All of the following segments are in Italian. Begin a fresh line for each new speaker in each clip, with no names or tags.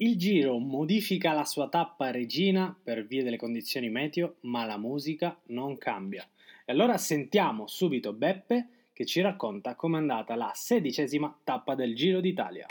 Il Giro modifica la sua tappa regina per via delle condizioni meteo, ma la musica non cambia. E allora sentiamo subito Beppe che ci racconta com'è andata la sedicesima tappa del Giro d'Italia.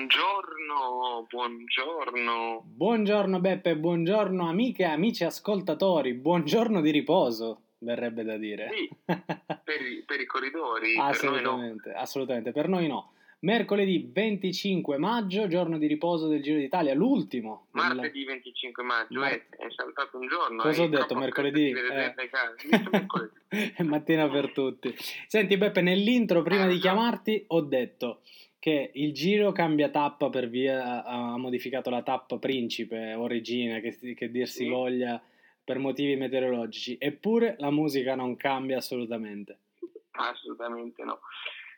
Buongiorno, buongiorno.
Buongiorno Beppe, buongiorno amiche e amici ascoltatori, buongiorno di riposo, verrebbe da dire.
Sì, per, i, per i corridori, per
assolutamente,
noi no.
assolutamente, per noi no. Mercoledì 25 maggio, giorno di riposo del Giro d'Italia, l'ultimo.
Martedì 25 maggio,
Mar-
eh, è saltato un giorno.
Cosa
eh,
ho detto? Mercoledì? Eh.
mercoledì.
Mattina per tutti. Senti Beppe, nell'intro prima di chiamarti ho detto che il giro cambia tappa per via, ha modificato la tappa principe o regina, che, che dir si
Sì.
voglia, per motivi meteorologici, eppure la musica non cambia assolutamente.
Assolutamente no.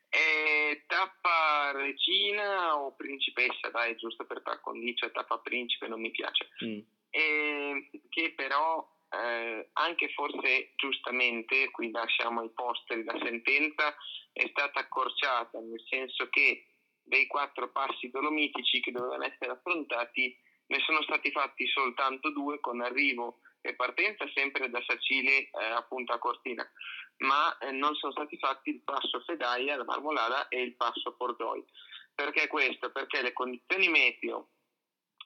Eh, tappa regina o principessa, dai, giusto per par condicio, tappa principe non mi piace.
Mm.
e che però eh, anche forse giustamente, qui lasciamo ai posteri la sentenza, è stata accorciata, nel senso che dei quattro passi dolomitici che dovevano essere affrontati ne sono stati fatti soltanto due con arrivo e partenza sempre da Sacile eh, appunto a Cortina, ma eh, non sono stati fatti il passo Fedaia, la Marmolada e il passo Pordoi. Perché questo? Perché le condizioni meteo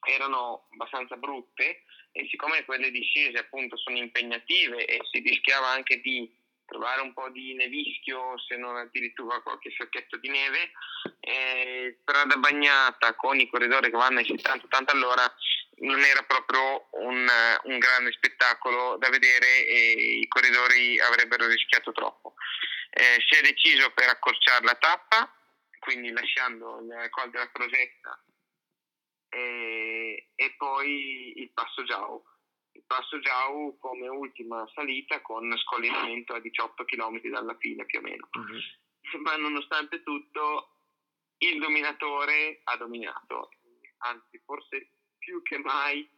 erano abbastanza brutte e siccome quelle discese appunto sono impegnative e si rischiava anche di trovare un po' di nevischio se non addirittura qualche sacchetto di neve eh, strada bagnata con i corridori che vanno ai 70-80 all'ora non era proprio un, un grande spettacolo da vedere e i corridori avrebbero rischiato troppo Eh, si è deciso per accorciare la tappa quindi lasciando il Col della Crosetta e, e poi il Passo Giau. Passo Giau come ultima salita con scollinamento a 18 km dalla fine più o meno.
Mhm.
Ma nonostante tutto il dominatore ha dominato, anzi forse più che mai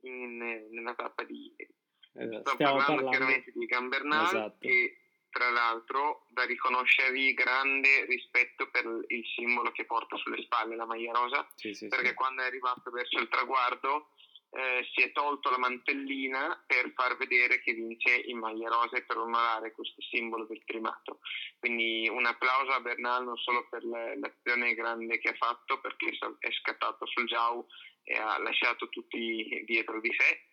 in- nella tappa di ieri.
Esatto,
Sto
Stiamo
parlando,
parlando.
chiaramente di Gambernal
Esatto.
e tra l'altro da riconoscergli grande rispetto per il simbolo che porta sulle spalle la maglia rosa
Sì, sì, sì.
perché quando è arrivato verso il traguardo eh, si è tolto la mantellina per far vedere che vince in maglia rosa e per onorare questo simbolo del primato. Quindi un applauso a Bernal non solo per l'azione grande che ha fatto perché è scattato sul Giau e ha lasciato tutti dietro di sé,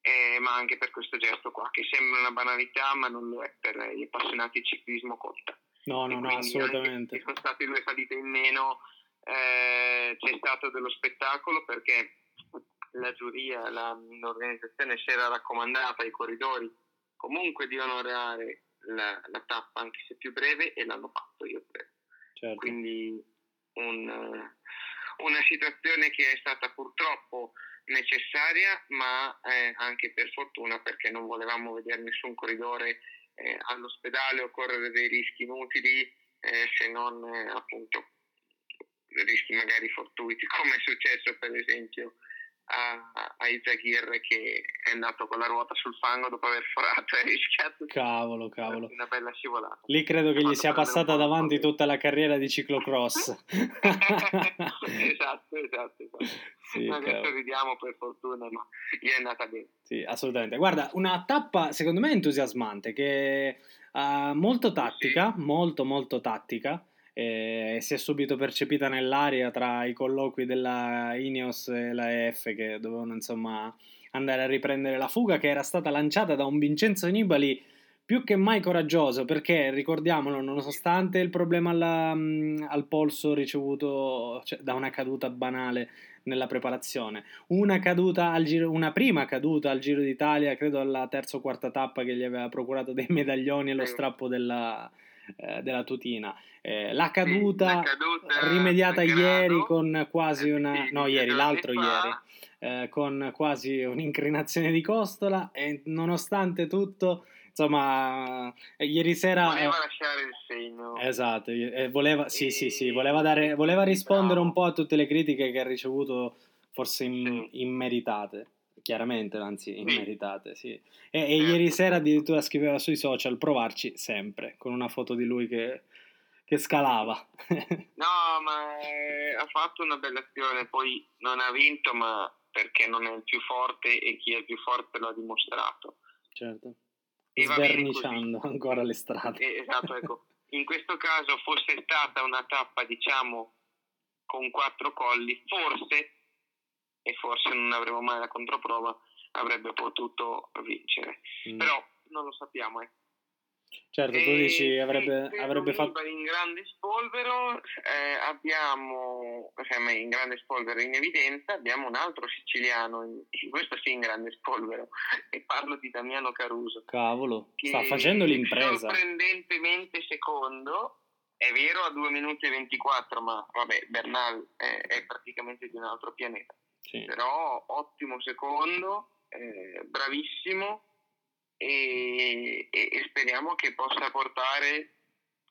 eh, ma anche per questo gesto qua che sembra una banalità ma non lo è per gli appassionati di ciclismo conta.
No, no, no, assolutamente.
se sono state due salite in meno, eh, c'è stato dello spettacolo perché la giuria, la- l'organizzazione si era raccomandata ai corridori comunque di onorare la, la tappa anche se più breve e l'hanno fatto io credo.
Certo.
Quindi un, una situazione che è stata purtroppo necessaria ma eh, anche per fortuna perché non volevamo vedere nessun corridore eh, all'ospedale o correre dei rischi inutili eh, se non eh, appunto rischi magari fortuiti come è successo per esempio a, a Izagir che è andato con la ruota sul fango dopo aver forato e rischiato
Cavolo, cavolo.
una bella scivolata
Lì credo che gli sia passata davanti tutta la carriera di ciclocross.
esatto, esatto, esatto.
Sì,
Adesso
cavolo.
ridiamo per fortuna, ma gli è andata bene.
Sì, assolutamente. Guarda, una tappa secondo me entusiasmante, che è molto tattica, molto molto tattica, e si è subito percepita nell'aria tra i colloqui della Ineos e la EF che dovevano insomma andare a riprendere la fuga che era stata lanciata da un Vincenzo Nibali più che mai coraggioso perché ricordiamolo nonostante il problema alla- mh, al polso ricevuto cioè, da una caduta banale nella preparazione una caduta al giro, una prima caduta al Giro d'Italia, credo alla terza o quarta tappa che gli aveva procurato dei medaglioni e lo strappo della, eh, della tutina. Eh, la caduta,
la caduta
rimediata ieri con quasi
eh,
una...
sì,
no, ieri, l'altro ieri. eh, con quasi un'inclinazione di costola e nonostante tutto, insomma, eh, ieri sera...
Voleva lasciare il segno.
Esatto, voleva, sì, sì, sì,
E-
voleva, dare, voleva rispondere
bravo.
un po' a tutte le critiche che ha ricevuto, forse in-
Sì.
immeritate. Chiaramente, anzi, immeritate, sì. E, e certo. ieri sera addirittura scriveva sui social provarci sempre, con una foto di lui che, che scalava.
no, ma è, ha fatto una bella azione, poi non ha vinto, ma perché non è il più forte e chi è il più forte lo ha dimostrato.
Certo. E Sverniciando ancora le strade.
Eh, esatto, ecco. In questo caso fosse stata una tappa, diciamo, con quattro colli, forse e forse non avremo mai la controprova, avrebbe potuto vincere. Mm. Però non lo sappiamo. Eh.
Certo, tu dici avrebbe, avrebbe fatto...
In grande spolvero eh, abbiamo, cioè in grande spolvero in evidenza, abbiamo un altro siciliano, in, questo sì in grande spolvero, e parlo di Damiano Caruso.
Cavolo, sta facendo l'impresa.
Sorprendentemente secondo, è vero a 2 minuti e 24, ma vabbè, Bernal è, è praticamente di un altro pianeta sì. però ottimo secondo, eh, bravissimo e, e, e, speriamo che possa portare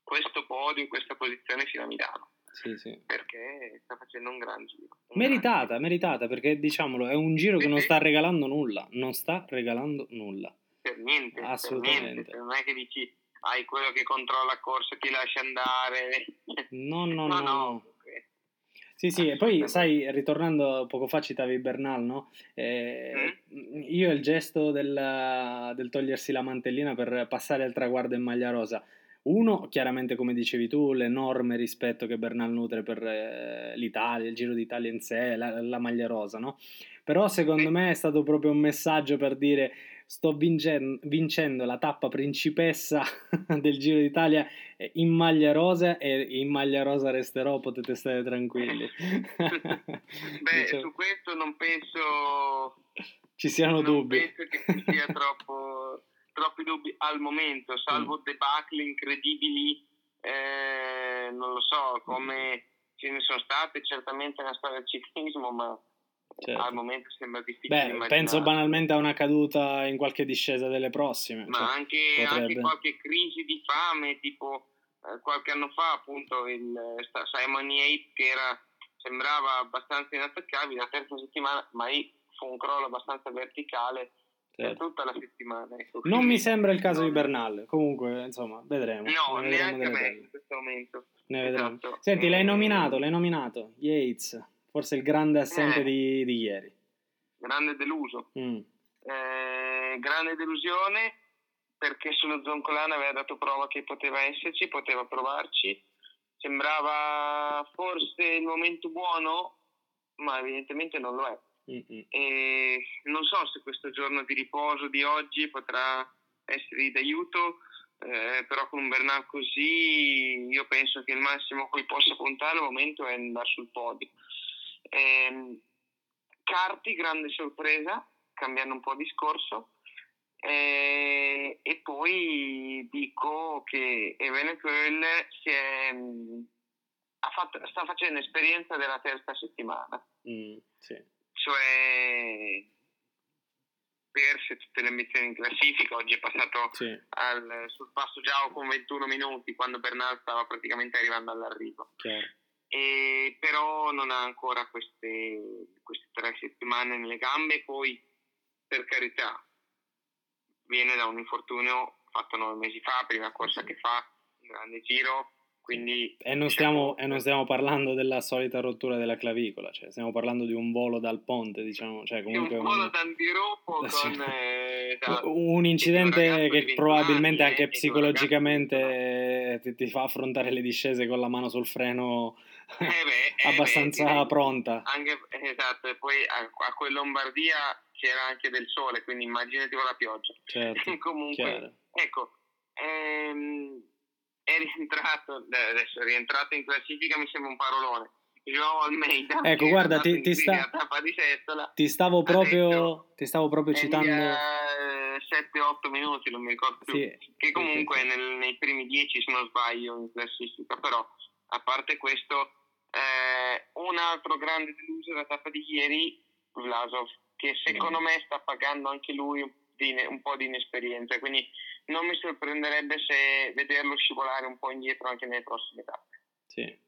questo podio, questa posizione fino a Milano.
Sì, sì.
Perché sta facendo un gran giro. Un
meritata, gran... meritata, perché diciamolo, è un giro che non sta regalando nulla, non sta regalando nulla.
Per niente, assolutamente. Per niente. Non è che dici hai quello che controlla la corsa, ti lascia andare.
No, no, no. no. no. Sì, sì, e poi sai, ritornando poco fa citavi Bernal, no? Eh. Io il gesto del, del, togliersi la mantellina per passare al traguardo in maglia rosa. Uno, chiaramente come dicevi tu, l'enorme rispetto che Bernal nutre per eh, l'Italia, il Giro d'Italia in sé, la, la maglia rosa, no? Però secondo me è stato proprio un messaggio per dire sto vincendo, vincendo la tappa principessa del Giro d'Italia in maglia rosa e in maglia rosa resterò, potete stare tranquilli.
Beh, diciamo. su questo non penso
ci siano
non
dubbi.
penso che ci sia troppo, troppi dubbi al momento, salvo mm. debacle incredibili, eh, non lo so, come ce ne sono state certamente nella storia del ciclismo, ma Certo. Al momento sembra difficile.
Beh, penso banalmente a una caduta in qualche discesa delle prossime.
Ma cioè, anche, anche, qualche crisi di fame, tipo eh, qualche anno fa, appunto, il Simon Yates che era, sembrava abbastanza inattaccabile la terza settimana, ma lì fu un crollo abbastanza verticale certo. per tutta la settimana. Ecco.
Non mi sembra il caso no. di Bernal, comunque, insomma, vedremo.
No, ne neanche a me in questo momento.
Ne vedremo. Esatto. Senti, l'hai nominato, l'hai nominato, Yates. Forse il grande assente eh, di, di, ieri.
Grande deluso. Mm. Eh, grande delusione perché sullo Zoncolana aveva dato prova che poteva esserci, poteva provarci. Sembrava forse il momento buono, ma evidentemente non lo è. E non so se questo giorno di riposo di oggi potrà essere d'aiuto, eh, però con un Bernal così io penso che il massimo a cui possa puntare al momento è andare sul podio. Eh, Carti, grande sorpresa, cambiando un po' discorso. Eh, e poi dico che Evenepoel è, fatto, sta facendo esperienza della terza settimana.
Mm, sì.
Cioè perse tutte le ambizioni in classifica, oggi è passato sì. al, sul passo già con 21 minuti quando Bernal stava praticamente arrivando all'arrivo.
Chiaro
e però non ha ancora queste, queste tre settimane nelle gambe, poi per carità viene da un infortunio fatto nove mesi fa, prima corsa che fa, un grande giro, quindi...
E non, stiamo, e non stiamo parlando della solita rottura della clavicola, cioè stiamo parlando di un volo dal ponte, diciamo, cioè comunque...
Un volo un... d'andiroppo con...
Eh, un incidente che probabilmente anche psicologicamente ti, ti fa affrontare le discese con la mano sul freno eh beh, eh abbastanza beh, pronta.
Anche, esatto, e poi a, a quel Lombardia c'era anche del sole, quindi immaginati con la pioggia.
Certo,
Comunque, chiaro. ecco, ehm, è rientrato, adesso è rientrato in classifica mi sembra un parolone. Joao Almeida.
Ecco, guarda, ti, ti, sta, ti, stavo proprio, ti stavo proprio citando...
7-8 minuti, non mi ricordo più. Sì, che comunque sì, sì. Nel, nei primi 10, se non sbaglio, in classifica, però a parte questo eh, un altro grande deluso della tappa di ieri, Vlasov, che secondo me sta pagando anche lui un po' di inesperienza, quindi non mi sorprenderebbe se vederlo scivolare un po' indietro anche nelle prossime tappe.
Sì.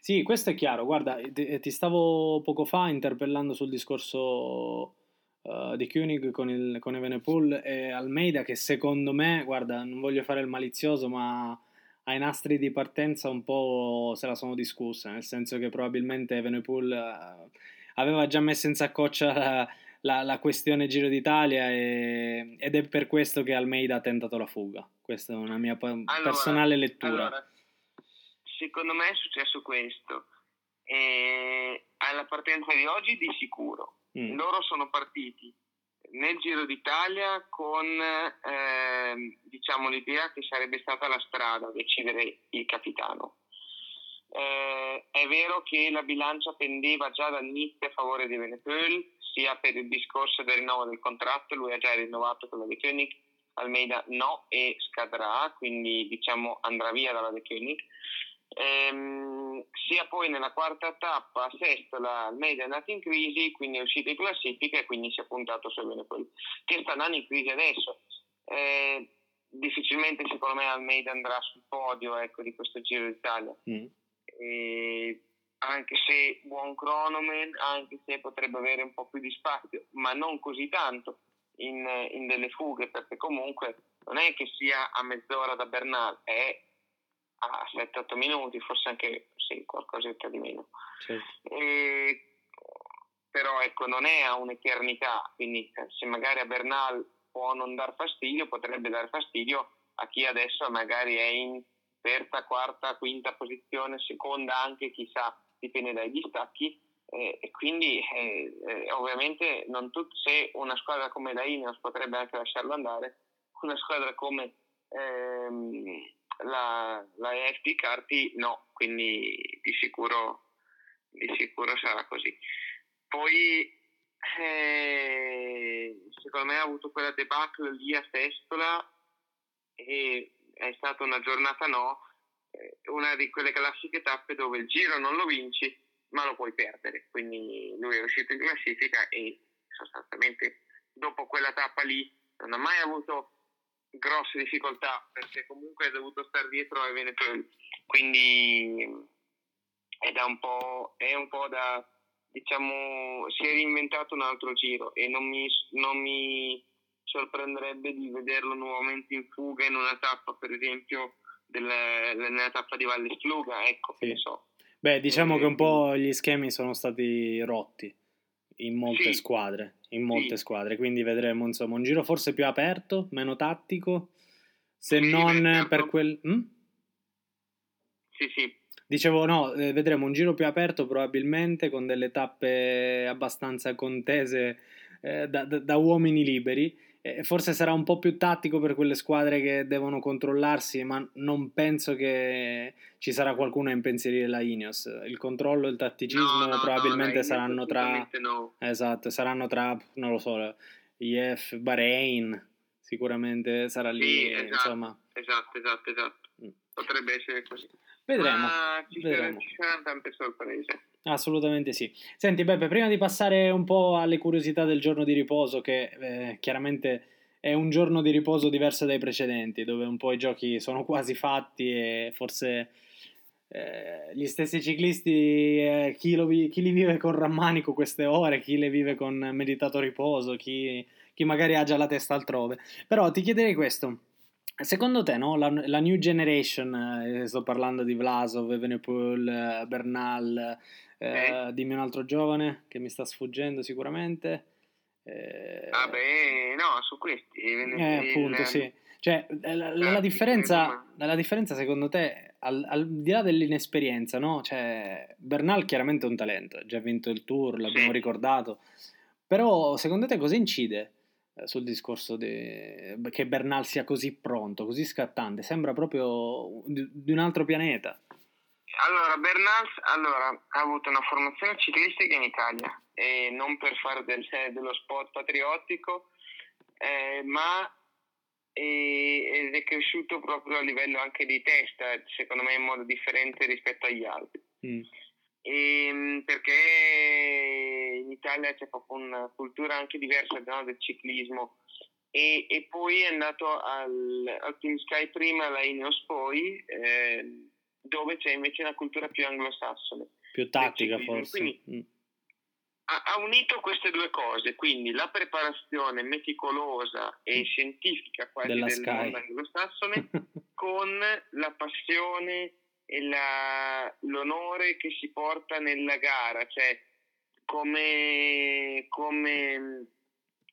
Sì, questo è chiaro. Guarda, ti stavo poco fa interpellando sul discorso uh, di Koenig con, il, con Evenepoel e Almeida che secondo me, guarda, non voglio fare il malizioso, ma ai nastri di partenza un po' se la sono discussa, nel senso che probabilmente Evenepoel uh, aveva già messo in saccoccia la, la, la questione Giro d'Italia e, ed è per questo che Almeida ha tentato la fuga. Questa è una mia allora, personale lettura. Allora,
secondo me è successo questo. E alla partenza di oggi di sicuro. Mm. Loro sono partiti nel Giro d'Italia con eh, diciamo, l'idea che sarebbe stata la strada a decidere il capitano. Eh, è vero che la bilancia pendeva già dall'inizio a favore di Venezuela, sia per il discorso del rinnovo del contratto, lui ha già rinnovato con la De Koenig, Almeida no e scadrà, quindi diciamo andrà via dalla De Koenig. Ehm, sia poi nella quarta tappa a Sestola Almeida è andato in crisi, quindi è uscito in classifica e quindi si è puntato su Benepoli, che sta andando in crisi adesso. Eh, difficilmente secondo me Almeida andrà sul podio ecco, di questo Giro d'Italia. Mm. E anche se buon cronoman, anche se potrebbe avere un po' più di spazio, ma non così tanto in, in delle fughe, perché comunque non è che sia a mezz'ora da Bernal, è a 7-8 minuti, forse anche sì, qualcosetta di meno. Certo. E, però ecco, non è a un'eternità, quindi eh, se magari a Bernal può non dar fastidio, potrebbe dar fastidio a chi adesso magari è in terza, quarta, quinta posizione, seconda anche, chissà, dipende dai distacchi. Eh, e quindi eh, eh, ovviamente non tut- se una squadra come la Ineos potrebbe anche lasciarlo andare, una squadra come ehm, la, la EFD Carti no, quindi di sicuro, di sicuro sarà così. Poi eh, secondo me ha avuto quella debacle lì a Sestola e è stata una giornata no, eh, una di quelle classiche tappe dove il giro non lo vinci ma lo puoi perdere, quindi lui è uscito in classifica e sostanzialmente dopo quella tappa lì non ha mai avuto grosse difficoltà perché comunque è dovuto stare dietro a Venezuela. Quindi è, da un po', è un po' da diciamo si è reinventato un altro giro e non mi, non mi sorprenderebbe di vederlo nuovamente in fuga in una tappa per esempio delle, nella tappa di Valle Spluga ecco sì. so.
Beh diciamo e, che un po' gli schemi sono stati rotti in molte sì. squadre in molte sì. squadre, quindi vedremo insomma un giro forse più aperto, meno tattico, se sì, non beh, per quel... Mm?
Sì, sì.
Dicevo no, eh, vedremo un giro più aperto probabilmente con delle tappe abbastanza contese eh, da, da, da uomini liberi forse sarà un po' più tattico per quelle squadre che devono controllarsi, ma non penso che ci sarà qualcuno a impensierire la Ineos. Il controllo e il tatticismo no, no, probabilmente no, saranno tra... Esatto, saranno tra, non lo so, IF, Bahrain, sicuramente sarà lì, sì, esatto, insomma.
Esatto, esatto, esatto. Mm. Potrebbe essere così.
Vedremo.
Ma ci,
vedremo.
ci saranno tante sorprese.
Assolutamente sì. Senti Beppe, prima di passare un po' alle curiosità del giorno di riposo, che eh, chiaramente è un giorno di riposo diverso dai precedenti, dove un po' i giochi sono quasi fatti e forse eh, gli stessi ciclisti, eh, chi, vi- chi, li vive con rammanico queste ore, chi le vive con meditato riposo, chi, chi magari ha già la testa altrove. Però ti chiederei questo. Secondo te, no? la, la, new generation, eh, sto parlando di Vlasov, Evenepoel, eh, Bernal, eh, dimmi un altro giovane che mi sta sfuggendo sicuramente.
Eh, ah beh, no, su questi.
Eh, appunto, il... sì. Cioè, la, la, la, differenza, la, differenza, secondo te, al, al, di là dell'inesperienza, no? Cioè, Bernal chiaramente è un talento, ha già vinto il tour, l'abbiamo sì. ricordato. Però, secondo te, cosa incide eh, sul discorso de... che Bernal sia così pronto, così scattante? Sembra proprio di, un altro pianeta.
Allora, Bernals allora, ha avuto una formazione ciclistica in Italia, e non per fare del, dello sport patriottico, eh, ma ed è cresciuto proprio a livello anche di testa, secondo me in modo differente rispetto agli altri. Mm. E, ehm, perché in Italia c'è proprio una cultura anche diversa no, del ciclismo. E, e, poi è andato al, al Team Sky prima, alla Ineos poi. Eh, dove c'è invece una cultura più anglosassone.
Più tattica forse. Quindi, mm.
ha, unito queste due cose, quindi la preparazione meticolosa e mm. scientifica quasi
Della
del
Sky.
mondo anglosassone con la passione e la, l'onore che si porta nella gara, cioè come, come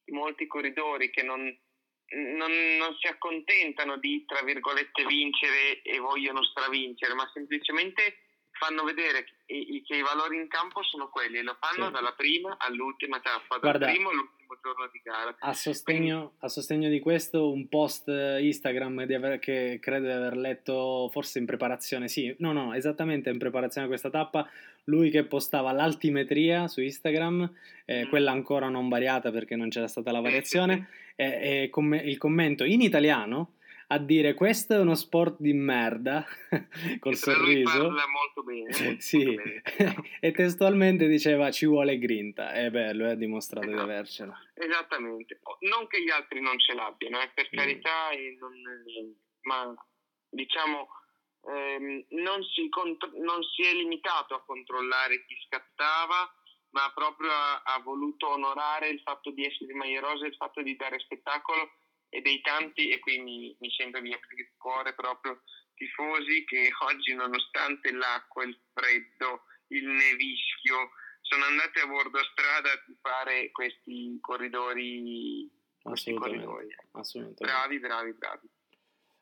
molti corridori che non, non, non, si accontentano di, tra virgolette, vincere e vogliono stravincere, ma semplicemente fanno vedere che i, che i valori in campo sono quelli e lo fanno sì. dalla prima all'ultima tappa, dal Guarda, primo all'ultimo giorno di gara.
A sostegno, Quindi, a sostegno di questo, un post Instagram aver, che credo di aver letto forse in preparazione, sì, no, no, esattamente in preparazione a questa tappa, lui che postava l'altimetria su Instagram, eh, mm. quella ancora non variata perché non c'era stata la variazione, sì, sì. e, e com- il commento in italiano a dire questo è uno sport di merda col sorriso.
parla molto bene.
sì,
molto
bene. e testualmente diceva ci vuole grinta e beh, lui ha dimostrato esatto. di avercela.
Esattamente, non che gli altri non ce l'abbiano, eh, per mm. carità, non, ma diciamo ehm, non, si contro- non, si è limitato a controllare chi scattava, ma proprio ha, ha voluto onorare il fatto di essere maglia rosa e il fatto di dare spettacolo e dei tanti, e qui mi, mi sembra di aprire il cuore proprio, tifosi che oggi nonostante l'acqua, il freddo, il nevischio, sono andati a bordo strada a fare questi corridori. Questi corridori. Ecco. Assolutamente. Bravi, bravi, bravi.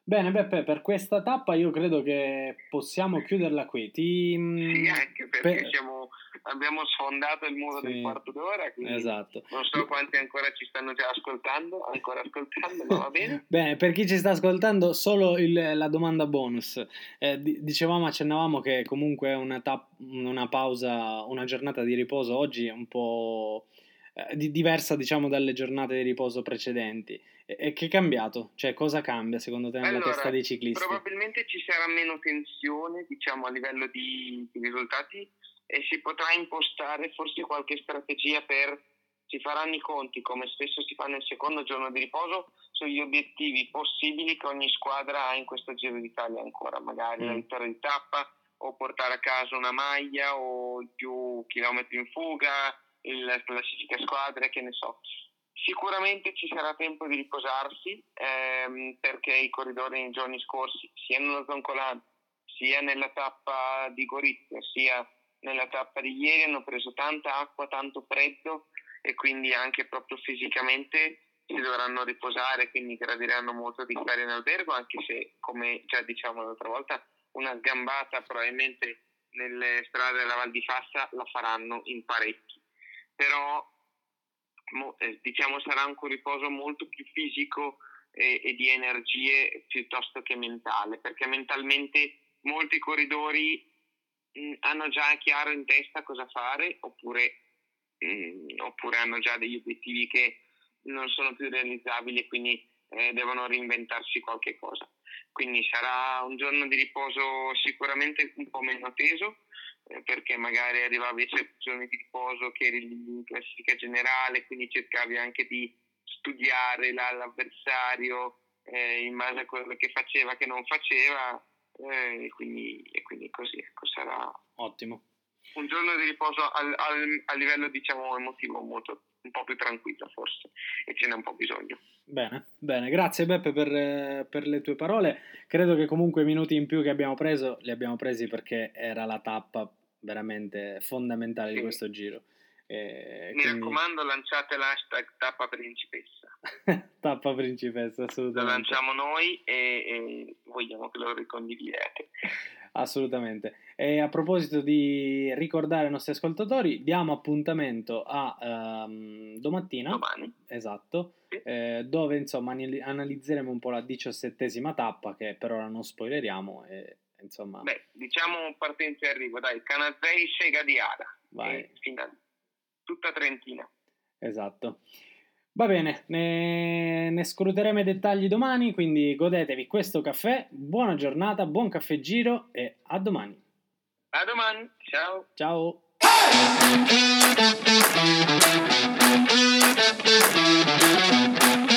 Bene, Beppe, per questa tappa io credo che possiamo chiuderla qui. Ti...
Sì, anche perché per... siamo, abbiamo sfondato il muro sì, del quarto d'ora,
esatto.
non so quanti ancora ci stanno già ascoltando, ancora ascoltando, ma va bene.
bene, per chi ci sta ascoltando, solo il, la domanda bonus. Eh, dicevamo, accennavamo che comunque è una, tap- una pausa, una giornata di riposo oggi un po' eh, diversa, diciamo, dalle giornate di riposo precedenti. E che è cambiato? Cioè, cosa cambia secondo te nella allora, testa dei ciclisti?
Probabilmente ci sarà meno tensione, diciamo, a livello di, di risultati e si potrà impostare forse qualche strategia per si faranno i conti, come spesso si fa nel secondo giorno di riposo, sugli obiettivi possibili che ogni squadra ha in questo Giro d'Italia ancora, magari mm. la vittoria di tappa o portare a casa una maglia o più chilometri in fuga, la classifica squadre, che ne so. Sicuramente ci sarà tempo di riposarsi ehm, perché i corridori nei giorni scorsi, sia nello Zoncolan, sia nella tappa di Gorizia, sia nella tappa di ieri, hanno preso tanta acqua, tanto freddo e quindi anche proprio fisicamente si dovranno riposare, quindi gradiranno molto di stare in albergo, anche se, come già diciamo l'altra volta, una sgambata probabilmente nelle strade della Val di Fassa la faranno in parecchi. Però eh, diciamo sarà anche un riposo molto più fisico e, e, di energie piuttosto che mentale, perché mentalmente molti corridori mh, mm, hanno già chiaro in testa cosa fare oppure, mh, mm, oppure hanno già degli obiettivi che non sono più realizzabili e quindi eh, devono reinventarsi qualche cosa. Quindi sarà un giorno di riposo sicuramente un po' meno teso, perché magari arrivavi a sette giorni di riposo che eri in classifica generale, quindi cercavi anche di studiare la, l'avversario eh, in base a quello che faceva, che non faceva, eh, e, quindi, e, quindi, così ecco, sarà
ottimo.
Un giorno di riposo al, al, a livello diciamo emotivo molto un po' più tranquilla forse e ce n'è un po' bisogno.
Bene, bene, grazie Beppe per, per, le tue parole. Credo che comunque i minuti in più che abbiamo preso li abbiamo presi perché era la tappa veramente fondamentale sì. di questo giro.
Eh, Mi quindi... raccomando, lanciate l'hashtag tappa principessa.
tappa principessa, assolutamente.
Lo lanciamo noi e, e vogliamo che lo ricondividete.
Assolutamente. E a proposito di ricordare ai nostri ascoltatori, diamo appuntamento a um, domattina.
Domani.
Esatto. Sì. Eh, dove insomma analizzeremo un po' la diciassettesima tappa che per ora non spoileriamo. E insomma...
Beh, diciamo partenza e arrivo, dai, Canazei Sega di Ada, Vai. tutta Trentina.
Esatto. Va bene, ne, ne scruteremo i dettagli domani, quindi godetevi questo caffè, buona giornata, buon caffè giro e a domani.
A domani, ciao.
Ciao. Hey!